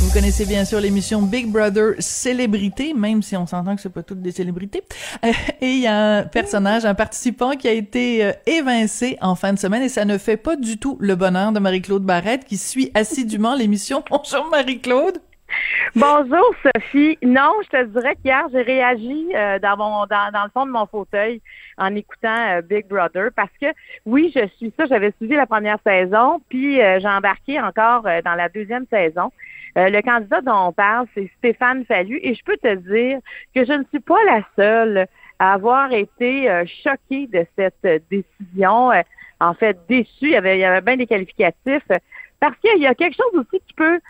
Vous connaissez bien sûr l'émission Big Brother Célébrité, même si on s'entend que c'est pas toutes des célébrités. Euh, et il y a un personnage, un participant qui a été euh, évincé en fin de semaine et ça ne fait pas du tout le bonheur de Marie-Claude Barrette qui suit assidûment l'émission. Bonjour Marie-Claude. Bonjour Sophie. Non, je te dirais qu'hier j'ai réagi euh, dans mon dans, dans, le fond de mon fauteuil en écoutant Big Brother parce que oui, je suis ça, j'avais suivi la première saison, puis j'ai embarqué encore dans la deuxième saison. Euh, le candidat dont on parle, c'est Stéphane Fallu, et je peux te dire que je ne suis pas la seule à avoir été euh, choquée de cette décision. Euh, en fait, déçue, il y avait, il y avait bien des qualificatifs, parce qu'il y a quelque chose aussi qui peut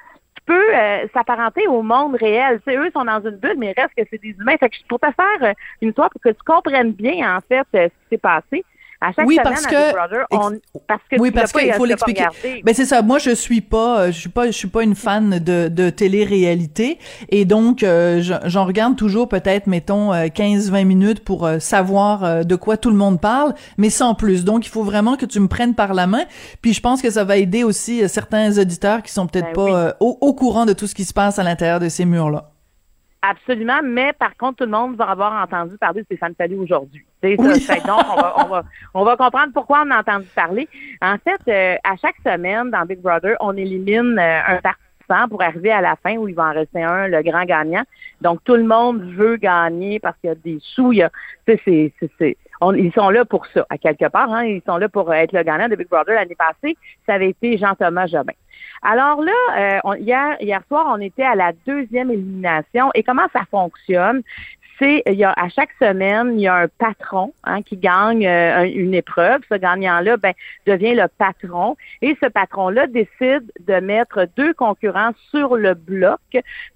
peut s'apparenter au monde réel. C'est eux sont dans une bulle, mais reste que c'est des humains. Fait que pour te faire une histoire pour que tu comprennes bien en fait ce qui s'est passé, à chaque oui, semaine parce que, Brother, on, parce que oui, parce qu'il faut l'expliquer. Ben c'est ça. Moi, je suis pas, euh, je suis pas, je suis pas une fan de de télé-réalité, et donc euh, je- j'en regarde toujours peut-être, mettons, 15-20 minutes pour euh, savoir euh, de quoi tout le monde parle, mais sans plus. Donc, il faut vraiment que tu me prennes par la main. Puis, je pense que ça va aider aussi euh, certains auditeurs qui sont peut-être Ben pas oui. euh, au, au courant de tout ce qui se passe à l'intérieur de ces murs-là. Absolument, mais par contre, tout le monde va avoir entendu parler de Stéphane Fallu aujourd'hui. Oui. Donc, on va, on, va, on va comprendre pourquoi on a entendu parler. En fait, euh, à chaque semaine dans Big Brother, on élimine euh, un participant pour arriver à la fin où il va en rester un, le grand gagnant. Donc, tout le monde veut gagner parce qu'il y a des sous. Il y a, c'est, c'est- on- ils sont là pour ça, à quelque part. Hein, ils sont là pour être le gagnant de Big Brother l'année passée. Ça avait été Jean-Thomas Jobin. Alors là, euh, on- hier, hier soir, on était à la deuxième élimination. Et comment ça fonctionne? C'est, il y a, à chaque semaine, il y a un patron hein, qui gagne euh, un- une épreuve. Ce gagnant-là ben, devient le patron. Et ce patron-là décide de mettre deux concurrents sur le bloc.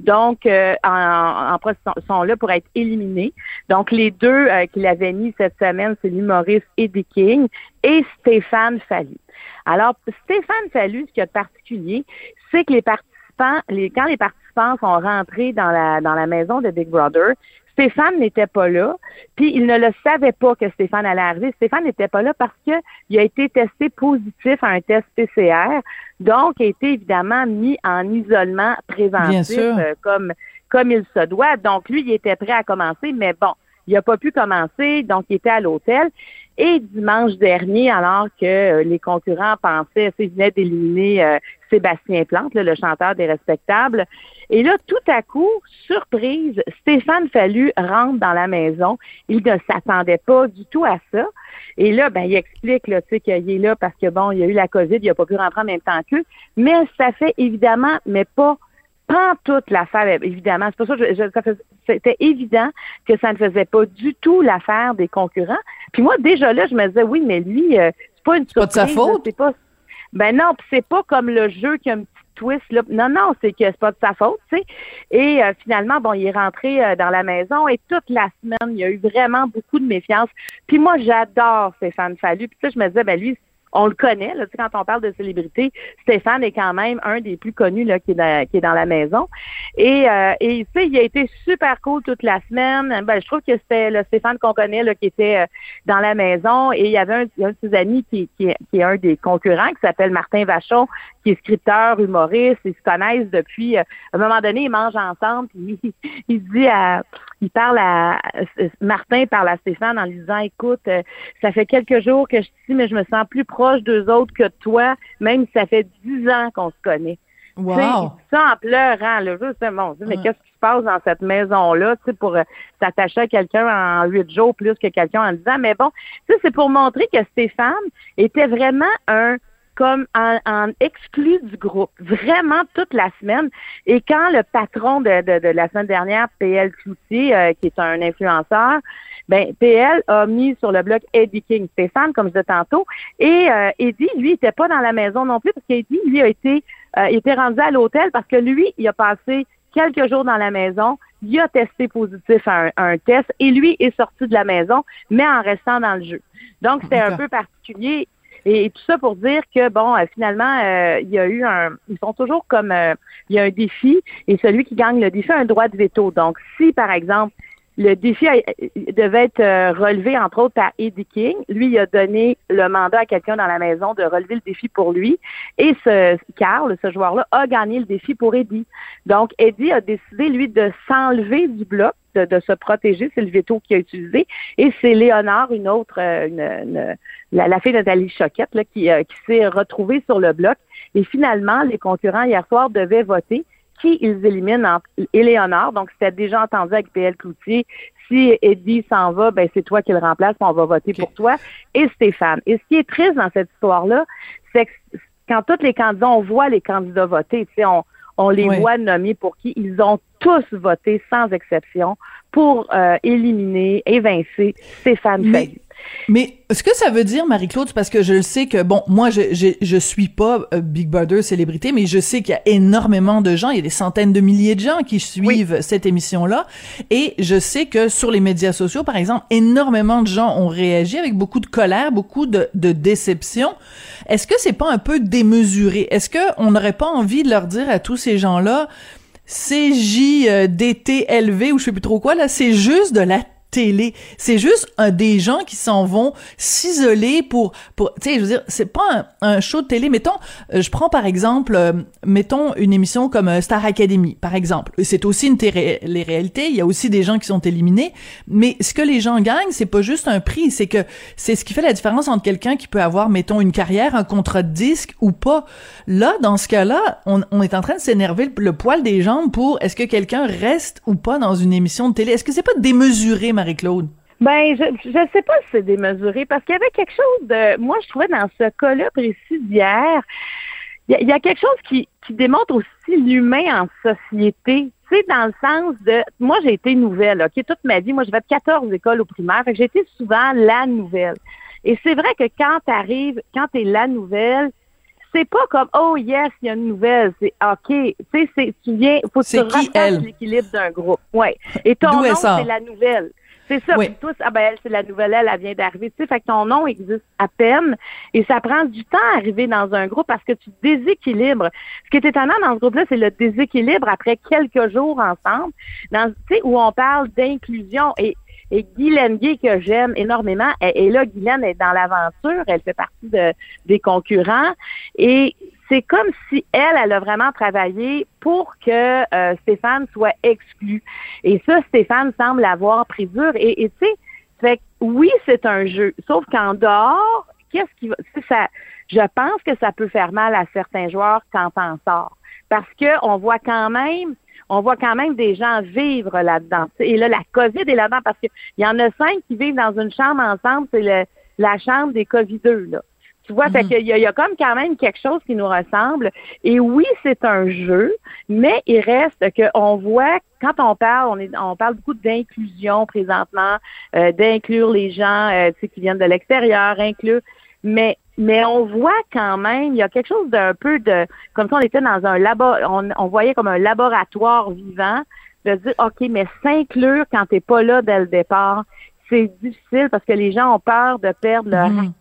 Donc, euh, en, en- sont là pour être éliminés. Donc, les deux euh, qu'il avait mis cette semaine, c'est l'humoriste Eddie King et Stéphane Fallu. Alors, Stéphane Fallu, ce qu'il y a de particulier, c'est que les participants, les, quand les participants sont rentrés dans la, dans la maison de Big Brother, Stéphane n'était pas là, puis il ne le savait pas que Stéphane allait arriver. Stéphane n'était pas là parce que il a été testé positif à un test PCR, donc a été évidemment mis en isolement préventif euh, comme comme il se doit. Donc lui, il était prêt à commencer, mais bon, il n'a pas pu commencer, donc il était à l'hôtel. Et dimanche dernier, alors que euh, les concurrents pensaient, ils venaient d'éliminer euh, Sébastien Plante, le chanteur des Respectables. Et là, tout à coup, surprise, Stéphane Fallu rentre dans la maison. Il ne s'attendait pas du tout à ça. Et là, ben, il explique là, qu'il est là parce que bon, il y a eu la COVID, il n'a pas pu rentrer en même temps qu'eux. Mais ça fait évidemment, mais pas toute l'affaire, évidemment. C'est pour ça que je- je- ça fais- c'était évident que ça ne faisait pas du tout l'affaire des concurrents. Puis moi, déjà là, je me disais, oui, mais lui, euh, c'est pas une pas de sa surprise, là, faute? C'est pas. Ben non, puis c'est pas comme le jeu qui a un petit twist. Là. Non, non, c'est que c'est pas de sa faute, tu sais. Et euh, finalement, bon, il est rentré euh, dans la maison et toute la semaine, il y a eu vraiment beaucoup de méfiance. Puis moi, j'adore Stéphane Fallu. Puis ça, je me disais, ben lui, on le connaît, tu sais, quand on parle de célébrité, Stéphane est quand même un des plus connus là, qui, est dans, la maison. Et, euh, et tu sais, il a été super cool toute la semaine. Ben, je trouve que c'était le Stéphane qu'on connaît là, qui était euh, dans la maison. Et il y avait un, un de ses amis qui, qui, est- un des concurrents, qui s'appelle Martin Vachon, qui est scripteur, humoriste. Ils se connaissent depuis... euh, à un moment donné, ils mangent ensemble. Puis il, dit à... Il parle à... Martin parle à Stéphane en lui disant, écoute, euh, ça fait quelques jours que je suis mais je me sens plus proche d'eux autres que toi, même si ça fait dix ans qu'on se connaît. Wow. ça en pleurant, là. Sais, mon Dieu, mais Ouais. qu'est-ce qui se passe dans cette maison-là, tu sais, pour euh, s'attacher à quelqu'un en huit jours plus que quelqu'un en dix ans? Mais bon, tu sais, c'est pour montrer que Stéphane était vraiment un comme en, en exclu du groupe, vraiment toute la semaine. Et quand le patron de, de, de la semaine dernière, PL Cloutier, euh, qui est un influenceur, ben PL a mis sur le blog Eddie King Stéphane, comme je disais tantôt, et euh, Eddie, lui, était pas dans la maison non plus, parce qu'Eddie, lui, a été, euh, il était rendu à l'hôtel parce que lui, il a passé quelques jours dans la maison, il a testé positif à un, à un test et lui est sorti de la maison, mais en restant dans le jeu. Donc, c'était un peu particulier. Et, tout ça pour dire que, bon, euh, finalement, euh, il y a eu un... Ils sont toujours comme... Euh, il y a un défi, et celui qui gagne le défi a un droit de veto. Donc, si, par exemple, le défi devait être relevé, entre autres, par Eddie King. Lui, il a donné le mandat à quelqu'un dans la maison de relever le défi pour lui. Et ce Carl, ce joueur-là, a gagné le défi pour Eddie. Donc, Eddie a décidé, lui, de s'enlever du bloc de, se protéger, c'est le veto qu'il a utilisé. Et c'est Léonard, une autre, euh, une, la, fille Nathalie Choquette, là, qui, euh, qui s'est retrouvée sur le bloc. Et finalement, les concurrents hier soir devaient voter qui ils éliminent entre Léonard. Donc, c'était déjà entendu avec PL Cloutier. Si Eddie s'en va, ben c'est toi qui le remplace, on va voter pour toi. Et Stéphane. Et ce qui est triste dans cette histoire-là, c'est que quand tous les candidats, on voit les candidats voter, tu sais, on, on les voit nommés pour qui ils ont tous voté sans exception pour euh, éliminer, évincer Stéphane mais, Mais ce que ça veut dire, Marie-Claude, parce que je sais que, bon, moi, je, je, je suis pas euh, Big Brother célébrité, mais je sais qu'il y a énormément de gens, il y a des centaines de milliers de gens qui suivent cette émission-là, et je sais que sur les médias sociaux, par exemple, énormément de gens ont réagi avec beaucoup de colère, beaucoup de, de déception. Est-ce que c'est pas un peu démesuré? Est-ce que on n'aurait pas envie de leur dire à tous ces gens-là, CJDTLV ou je sais plus trop quoi là, c'est juste de la télé. C'est juste un des gens qui s'en vont s'isoler pour, pour, tu sais, je veux dire, c'est pas un, show de télé. Mettons, euh, je prends par exemple, euh, mettons une émission comme euh, Star Academy, par exemple. C'est aussi une télé, les réalités. Il y a aussi des gens qui sont éliminés. Mais ce que les gens gagnent, c'est pas juste un prix. C'est que c'est ce qui fait la différence entre quelqu'un qui peut avoir, mettons, une carrière, un contrat de disque ou pas. Là, dans ce cas-là, on, on est en train de s'énerver le, le, poil des jambes pour est-ce que quelqu'un reste ou pas dans une émission de télé? Est-ce que c'est pas démesuré, Marie-Claude? Ben, je ne sais pas si c'est démesuré parce qu'il y avait quelque chose de. Moi, je trouvais dans ce cas-là précis d'hier, il y, a quelque chose qui, qui démontre aussi l'humain en société. Tu sais, dans le sens de. Moi, j'ai été nouvelle, OK, toute ma vie. Moi, j'ai fait 14 écoles au primaire. Fait que j'ai été souvent la nouvelle. Et c'est vrai que quand tu arrives, quand tu es la nouvelle, c'est pas comme oh yes, il y a une nouvelle, c'est OK, tu sais tu viens faut que tu l'équilibre d'un groupe. Ouais. Et ton nom c'est la nouvelle. C'est ça. Oui. Tous, ah ben elle, c'est la nouvelle, elle, elle vient d'arriver. Tu sais, fait que ton nom existe à peine et ça prend du temps à arriver dans un groupe parce que tu déséquilibres. Ce qui est étonnant dans ce groupe-là, c'est le déséquilibre après quelques jours ensemble, dans, tu sais, où on parle d'inclusion et et Guylaine Gay, que j'aime énormément, et, là, Guylaine est dans l'aventure, elle fait partie de, des concurrents. Et c'est comme si elle, elle a vraiment travaillé pour que euh, Stéphane soit exclu. Et ça, Stéphane semble avoir pris dur. Et tu sais, oui, c'est un jeu. Sauf qu'en dehors, qu'est-ce qui va. Ça, je pense que ça peut faire mal à certains joueurs quand on sort. Parce qu'on voit quand même on voit quand même des gens vivre là-dedans. Et là, la COVID est là-dedans parce qu'il y en a cinq qui vivent dans une chambre ensemble, c'est la chambre des COVID-2, là. Tu vois, il y, a, comme quand même quelque chose qui nous ressemble. Et oui, c'est un jeu, mais il reste qu'on voit quand on parle, on, est, on parle beaucoup d'inclusion présentement, euh, d'inclure les gens euh, qui viennent de l'extérieur, inclure. Mais mais on voit quand même, il y a quelque chose d'un peu de, comme si on était dans un labo, on, on voyait comme un laboratoire vivant, de dire, OK, mais s'inclure quand t'es pas là dès le départ, c'est difficile parce que les gens ont peur de perdre leur mm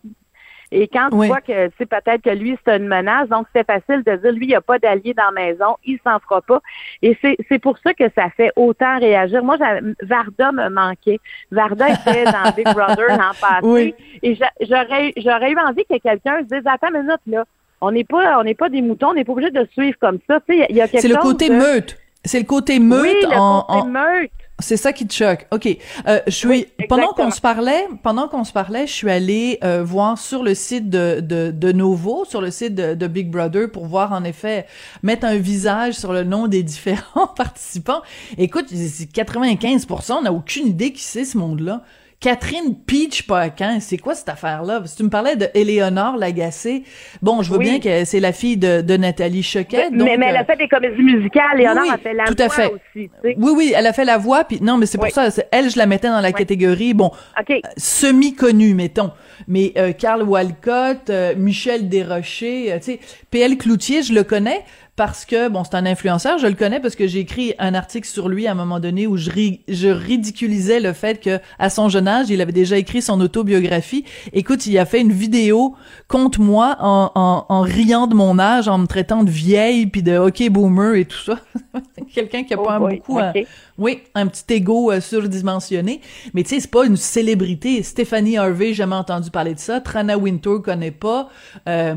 Et quand tu vois que c'est peut-être que lui, c'est une menace, donc c'est facile de dire, lui, il n'y a pas d'allié dans la maison, il s'en fera pas. Et c'est pour ça que ça fait autant réagir. Moi, Varda me manquait. Varda était dans Big Brother l'an passé. Et j'aurais j'aurais eu envie que quelqu'un se dise, attends une minute, là, on n'est pas on n'est pas des moutons, on n'est pas obligé de suivre comme ça. Tu sais, il y a quelque C'est le côté meute. C'est le côté meute oui, le en, côté meute. C'est ça qui te choque. Ok. Euh, je suis pendant qu'on se parlait, pendant qu'on se parlait, je suis allée euh, voir sur le site de, de, de Novo, sur le site de, de, Big Brother, pour voir en effet mettre un visage sur le nom des différents participants. Écoute, 95%, on n'a aucune idée qui c'est ce monde-là. Catherine Peach Paquin, c'est quoi cette affaire-là? Si tu me parlais de Éléonore Lagacé, bon, je vois bien que c'est la fille de, de Nathalie Choquet. Mais, mais, elle a euh, fait des comédies musicales. Éléonore a fait la tout voix à fait. aussi. Oui, oui, elle a fait la voix. Puis non, mais c'est pour ça, elle, je la mettais dans la catégorie, bon, euh, semi-connue, mettons. Mais euh, Carl Walcott, euh, Michel Desrochers, tu sais, PL Cloutier, je le connais, parce que bon, c'est un influenceur, je le connais parce que j'ai écrit un article sur lui à un moment donné où je, je ridiculisais le fait que à son jeune âge, il avait déjà écrit son autobiographie. Écoute, il a fait une vidéo contre moi en, en, en riant de mon âge, en me traitant de vieille puis de hockey boomer et tout ça. Quelqu'un qui a Oh pas boy, beaucoup, un- ok. oui, un petit ego euh, surdimensionné. Mais tu sais, c'est pas une célébrité. Stephanie Harvey, jamais entendu parler de ça. Trana Wintour connaît pas. Euh,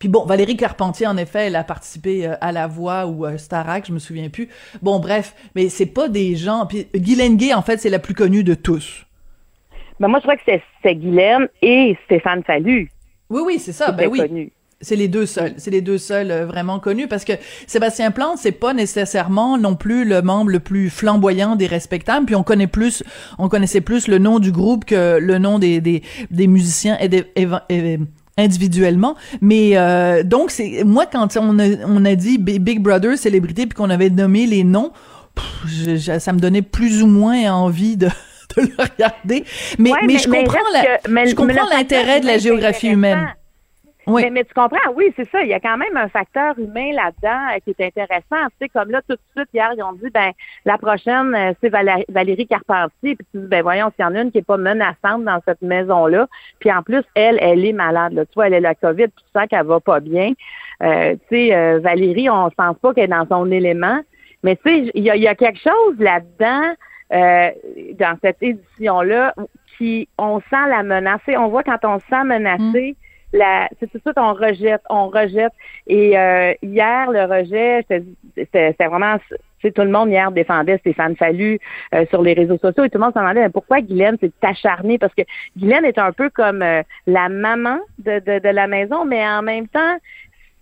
puis bon, Valérie Carpentier, en effet, elle a participé euh, à La Voix ou euh, Starac, je me souviens plus. Bon, bref, mais c'est pas des gens... Puis Guylaine Gay, en fait, c'est la plus connue de tous. Ben, moi, je crois que c'est c'est Guylaine et Stéphane Fallu. Oui, oui, c'est ça. Ben oui. connu. C'est les deux seuls. C'est les deux seuls euh, vraiment connus parce que Sébastien Plante, c'est pas nécessairement non plus le membre le plus flamboyant des respectables. Puis on connaît plus, on connaissait plus le nom du groupe que le nom des des, des musiciens et des- é- individuellement. Mais euh, donc c'est moi quand on a, on a dit Bi- Big Brother célébrité puis qu'on avait nommé les noms pff, je- je- ça me donnait plus ou moins envie de de le regarder. Mais Ouais, mais, je comprends reste la, que- mais- je comprends l'intérêt de la géographie humaine. Oui Mais, mais tu comprends, oui, c'est ça. Il y a quand même un facteur humain là-dedans euh, qui est intéressant. Tu sais, comme là, tout de suite, hier, ils ont dit, ben, la prochaine, euh, c'est Valérie, Valérie Carpentier. Puis tu dis, ben, voyons, s'il y en a une qui est pas menaçante dans cette maison-là. Puis en plus, elle, elle est malade. Là. Tu vois, elle est la COVID, puis tu sens qu'elle va pas bien. Euh, tu sais, euh, Valérie, on ne pense pas qu'elle est dans son élément. Mais tu sais, il y a, y a quelque chose là-dedans, euh, dans cette édition-là, qui, on sent la menace. Tu sais, On voit quand on se sent menacé, la, c'est tout de suite, on rejette, on rejette. Et euh, hier, le rejet, c'était vraiment, tu sais, tout le monde hier défendait Stéphane Fallu euh, sur les réseaux sociaux et tout le monde se demandait mais pourquoi Guylaine s'est acharnée? Parce que Guylaine est un peu comme euh, la maman de, de, de la maison, mais en même temps,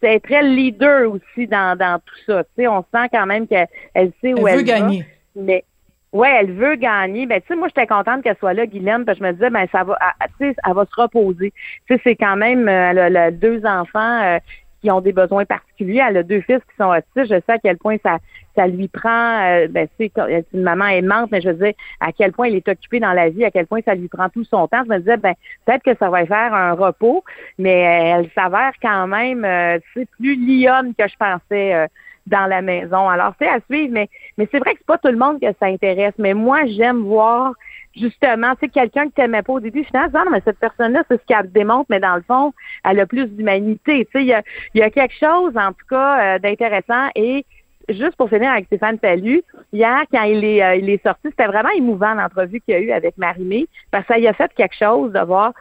c'est très leader aussi dans, dans tout ça. Tu sais, on sent quand même qu'elle elle sait où elle elle, veut va. gagner Mais ouais, elle veut gagner. Ben tu sais, moi j'étais contente qu'elle soit là, Guylaine, parce que je me disais ben ça va, tu sais, elle va se reposer. Tu sais, c'est quand même, euh, elle a, deux enfants euh, qui ont des besoins particuliers. Elle a deux fils qui sont autistes. Je sais à quel point ça ça lui prend. euh, ben tu sais, quand- elle est une maman aimante, mais je veux dire à quel point elle est occupée dans la vie, à quel point ça lui prend tout son temps. Je me disais ben peut-être que ça va faire un repos, mais euh, elle s'avère quand même, euh, tu sais, plus lionne que je pensais. euh, dans la maison. Alors, c'est à suivre, mais, mais c'est vrai que c'est pas tout le monde que ça intéresse. Mais moi, j'aime voir justement, tu sais, quelqu'un que t'aimais pas au début, finalement, ah, non, mais cette personne-là, c'est ce qu'elle démontre, mais dans le fond, elle a plus d'humanité. Tu sais, il y a, quelque chose, en tout cas, euh, d'intéressant et Juste pour finir avec Stéphane Fallu, hier, quand il est, euh, il est sorti, c'était vraiment émouvant l'entrevue qu'il y a eu avec Marie-Mé, parce que ça y a fait quelque chose de voir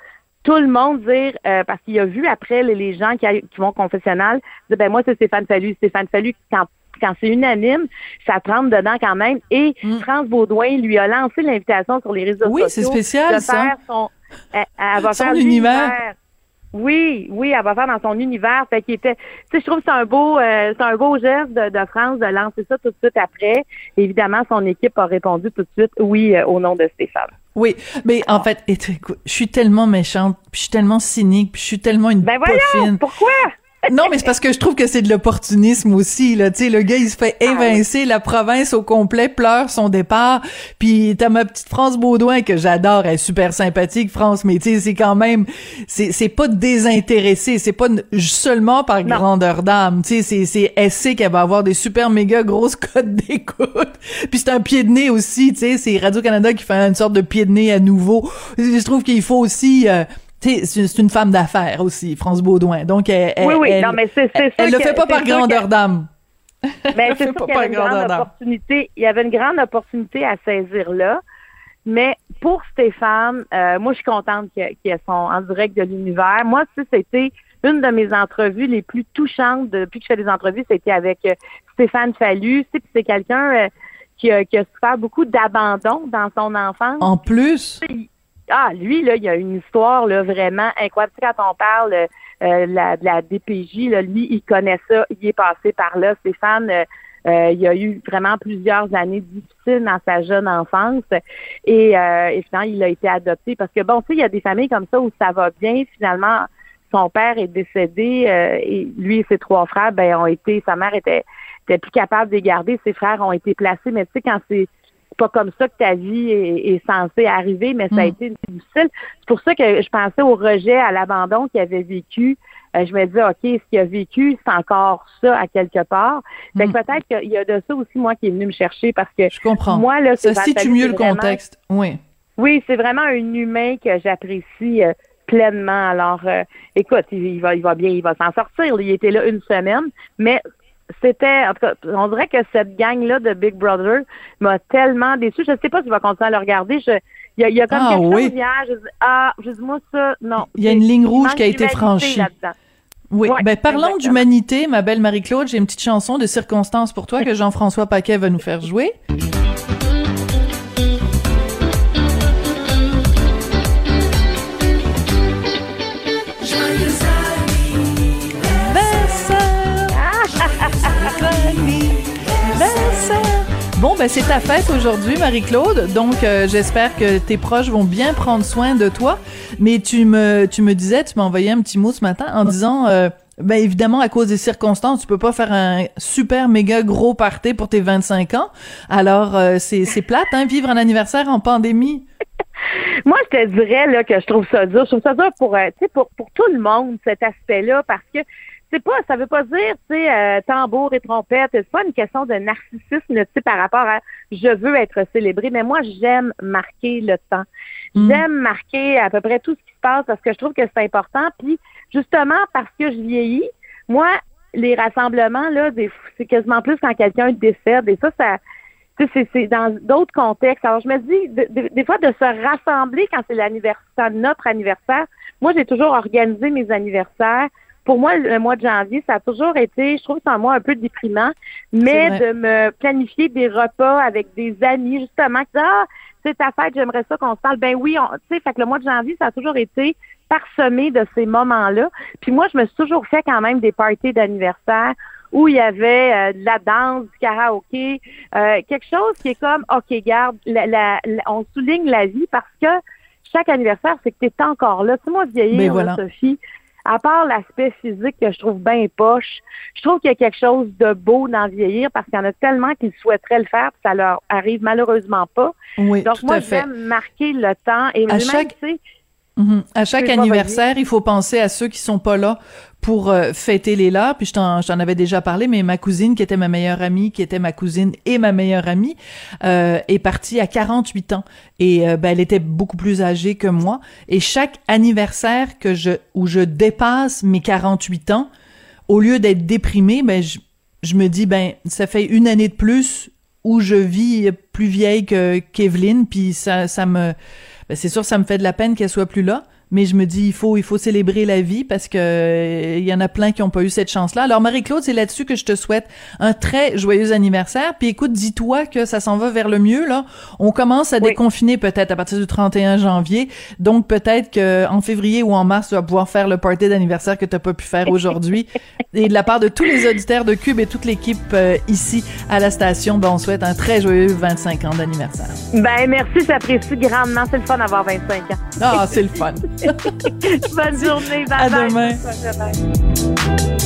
tout le monde dire, euh, parce qu'il a vu après les, gens qui vont au confessionnal, dire, ben moi, c'est Stéphane Fallu. Stéphane Fallu, quand, quand c'est unanime, ça trempe dedans quand même. Et Mm. France Baudouin lui a lancé l'invitation sur les réseaux Oui, c'est sociaux. spécial, de ça. faire son, elle, elle va Son faire univers. l'univers. Oui, oui, elle va faire dans son univers. Fait qu'il était, tu sais, je trouve que c'est un beau, euh, c'est un beau geste de, de France de lancer ça tout de suite après. Évidemment, son équipe a répondu tout de suite oui euh, au nom de Stéphane. Oui, mais en fait, écoute, je suis tellement méchante, puis je suis tellement cynique, puis je suis tellement une Ben voyons, poffine. pourquoi? Non, mais c'est parce que je trouve que c'est de l'opportunisme aussi, là. Tu sais, le gars, il se fait Ah évincer, la province au complet pleure son départ. Puis t'as ma petite France Baudouin que j'adore, elle est super sympathique, France, mais tu sais, c'est quand même, c'est, c'est pas désintéressé, c'est pas seulement par Non. grandeur d'âme. Tu sais, c'est, c'est, elle sait qu'elle va avoir des super méga grosses cotes d'écoute. Puis c'est un pied de nez aussi, tu sais, c'est Radio-Canada qui fait une sorte de pied de nez à nouveau. Je trouve qu'il faut aussi, euh, c'est une femme d'affaires aussi, France Baudouin. Donc, elle, Oui, oui, elle- non, mais c'est c'est elle, le fait pas par grandeur d'âme. Fait c'est sûr qu'il y avait une grande opportunité. Il y avait une grande opportunité à saisir là. Mais pour Stéphane, euh, moi, je suis contente que- qu'elles sont en direct de l'univers. Moi, tu sais, c'était une de mes entrevues les plus touchantes depuis que je fais des entrevues. C'était avec euh, Stéphane Fallu. Tu sais, c'est quelqu'un euh, qui, a, qui a souffert beaucoup d'abandon dans son enfance. En plus, Ah, lui, là, il y a une histoire là, vraiment incroyable. Tu sais, quand on parle euh, euh, de la DPJ, lui, il connaît ça, il est passé par là. Stéphane, euh, euh, il a eu vraiment plusieurs années difficiles dans sa jeune enfance. Et, euh, finalement, il a été adopté. Parce que, bon, tu sais, il y a des familles comme ça où ça va bien. Finalement, son père est décédé et lui et ses trois frères, ben, ont été, sa mère était, était plus capable de les garder. Ses frères ont été placés. Mais tu sais, quand c'est pas comme ça que ta vie est, est censée arriver, mais ça a Mm. été difficile. C'est pour ça que je pensais au rejet, à l'abandon qu'il avait vécu. Euh, je me disais, OK, ce qu'il a vécu, c'est encore ça à quelque part. Fait que Mm. peut-être qu'il y a de ça aussi, moi, qui est venu me chercher parce que Je comprends. moi, là, ça situe mieux le vraiment- contexte. Oui. Oui, c'est vraiment un humain que j'apprécie euh, pleinement. Alors, euh, écoute, il, il va, il va bien, il va s'en sortir. Il était là une semaine, mais c'était, en tout cas, on dirait que cette gang-là de Big Brother m'a tellement déçu. Je sais pas si je vais continuer à le regarder. Je, il y a, il y a comme Ah, quelque oui. chose hier. Je dis, ah, je dis, moi, ça, non. Il y a une ligne rouge qui a été franchie. Oui, Ouais, ben parlons d'humanité, ma belle Marie-Claude, j'ai une petite chanson de circonstance pour toi que Jean-François Paquet va nous faire jouer. Bon, ben c'est ta fête aujourd'hui, Marie-Claude. Donc, euh, j'espère que tes proches vont bien prendre soin de toi. Mais tu me, tu me disais, tu m'as envoyé un petit mot ce matin en disant, euh, ben évidemment, à cause des circonstances, tu peux pas faire un super méga gros party pour tes 25 ans. Alors, euh, c'est, c'est plate, hein, vivre un anniversaire en pandémie. Moi, je te dirais là, que je trouve ça dur. Je trouve ça dur pour, euh, pour, pour tout le monde, cet aspect-là, parce que c'est pas, ça veut pas dire, tu sais, euh, tambour et trompette. C'est pas une question de narcissisme, tu sais, par rapport à je veux être célébré, mais moi, j'aime marquer le temps. Mm. J'aime marquer à peu près tout ce qui se passe parce que je trouve que c'est important. Puis, justement, parce que je vieillis, moi, les rassemblements, là, c'est quasiment plus quand quelqu'un décède. Et ça, ça, tu sais, c'est- c'est dans d'autres contextes. Alors, je me dis, de- de- des fois, de se rassembler quand c'est l'anniversaire, notre anniversaire. Moi, j'ai toujours organisé mes anniversaires. Pour moi, le mois de janvier, ça a toujours été, je trouve, c'est un mois un peu déprimant, mais de me planifier des repas avec des amis, justement, qui disent, ah, c'est ta fête, j'aimerais ça qu'on se parle. Ben oui, on- tu sais, fait que le mois de janvier, ça a toujours été parsemé de ces moments-là. Puis moi, je me suis toujours fait quand même des parties d'anniversaire où il y avait euh, de la danse, du karaoké, euh, quelque chose qui est comme, OK, garde, la, la- la- on souligne la vie parce que chaque anniversaire, c'est que tu es encore là. Tu sais, moi, vieillir, Ben voilà. Sophie, à part l'aspect physique que je trouve bien poche, je trouve qu'il y a quelque chose de beau dans vieillir parce qu'il y en a tellement qui souhaiteraient le faire, puis ça leur arrive malheureusement pas. Oui, Donc, tout moi, j'aime marquer le temps et À même, chaque- tu sais, Mhm. À chaque anniversaire, il faut penser à ceux qui sont pas là pour euh, fêter les leurs. Puis je t'en, je t'en avais déjà parlé, mais ma cousine, qui était ma meilleure amie, qui était ma cousine et ma meilleure amie, euh, est partie à 48 ans. Et euh, ben, elle était beaucoup plus âgée que moi. Et chaque anniversaire que je où je dépasse mes 48 ans, au lieu d'être déprimée, ben je, je me dis ben ça fait une année de plus où je vis plus vieille que qu'Evelyne, puis ça ça me ben, c'est sûr ça me fait de la peine qu'elle soit plus là, mais je me dis il faut il faut célébrer la vie parce que euh, il y en a plein qui ont pas eu cette chance-là. Alors Marie-Claude, c'est là-dessus que je te souhaite un très joyeux anniversaire. Puis écoute, dis-toi que ça s'en va vers le mieux là. On commence à Oui. déconfiner peut-être à partir du 31 janvier. Donc peut-être que en février ou en mars, tu vas pouvoir faire le party d'anniversaire que tu pas pu faire aujourd'hui. Et de la part de tous les auditeurs de Cube et toute l'équipe euh, ici à la station, ben on souhaite un très joyeux 25 ans d'anniversaire. ben merci, j'apprécie grandement. C'est le fun d'avoir 25 ans. Ah, c'est le fun. Bonne journée, bye À bye. demain.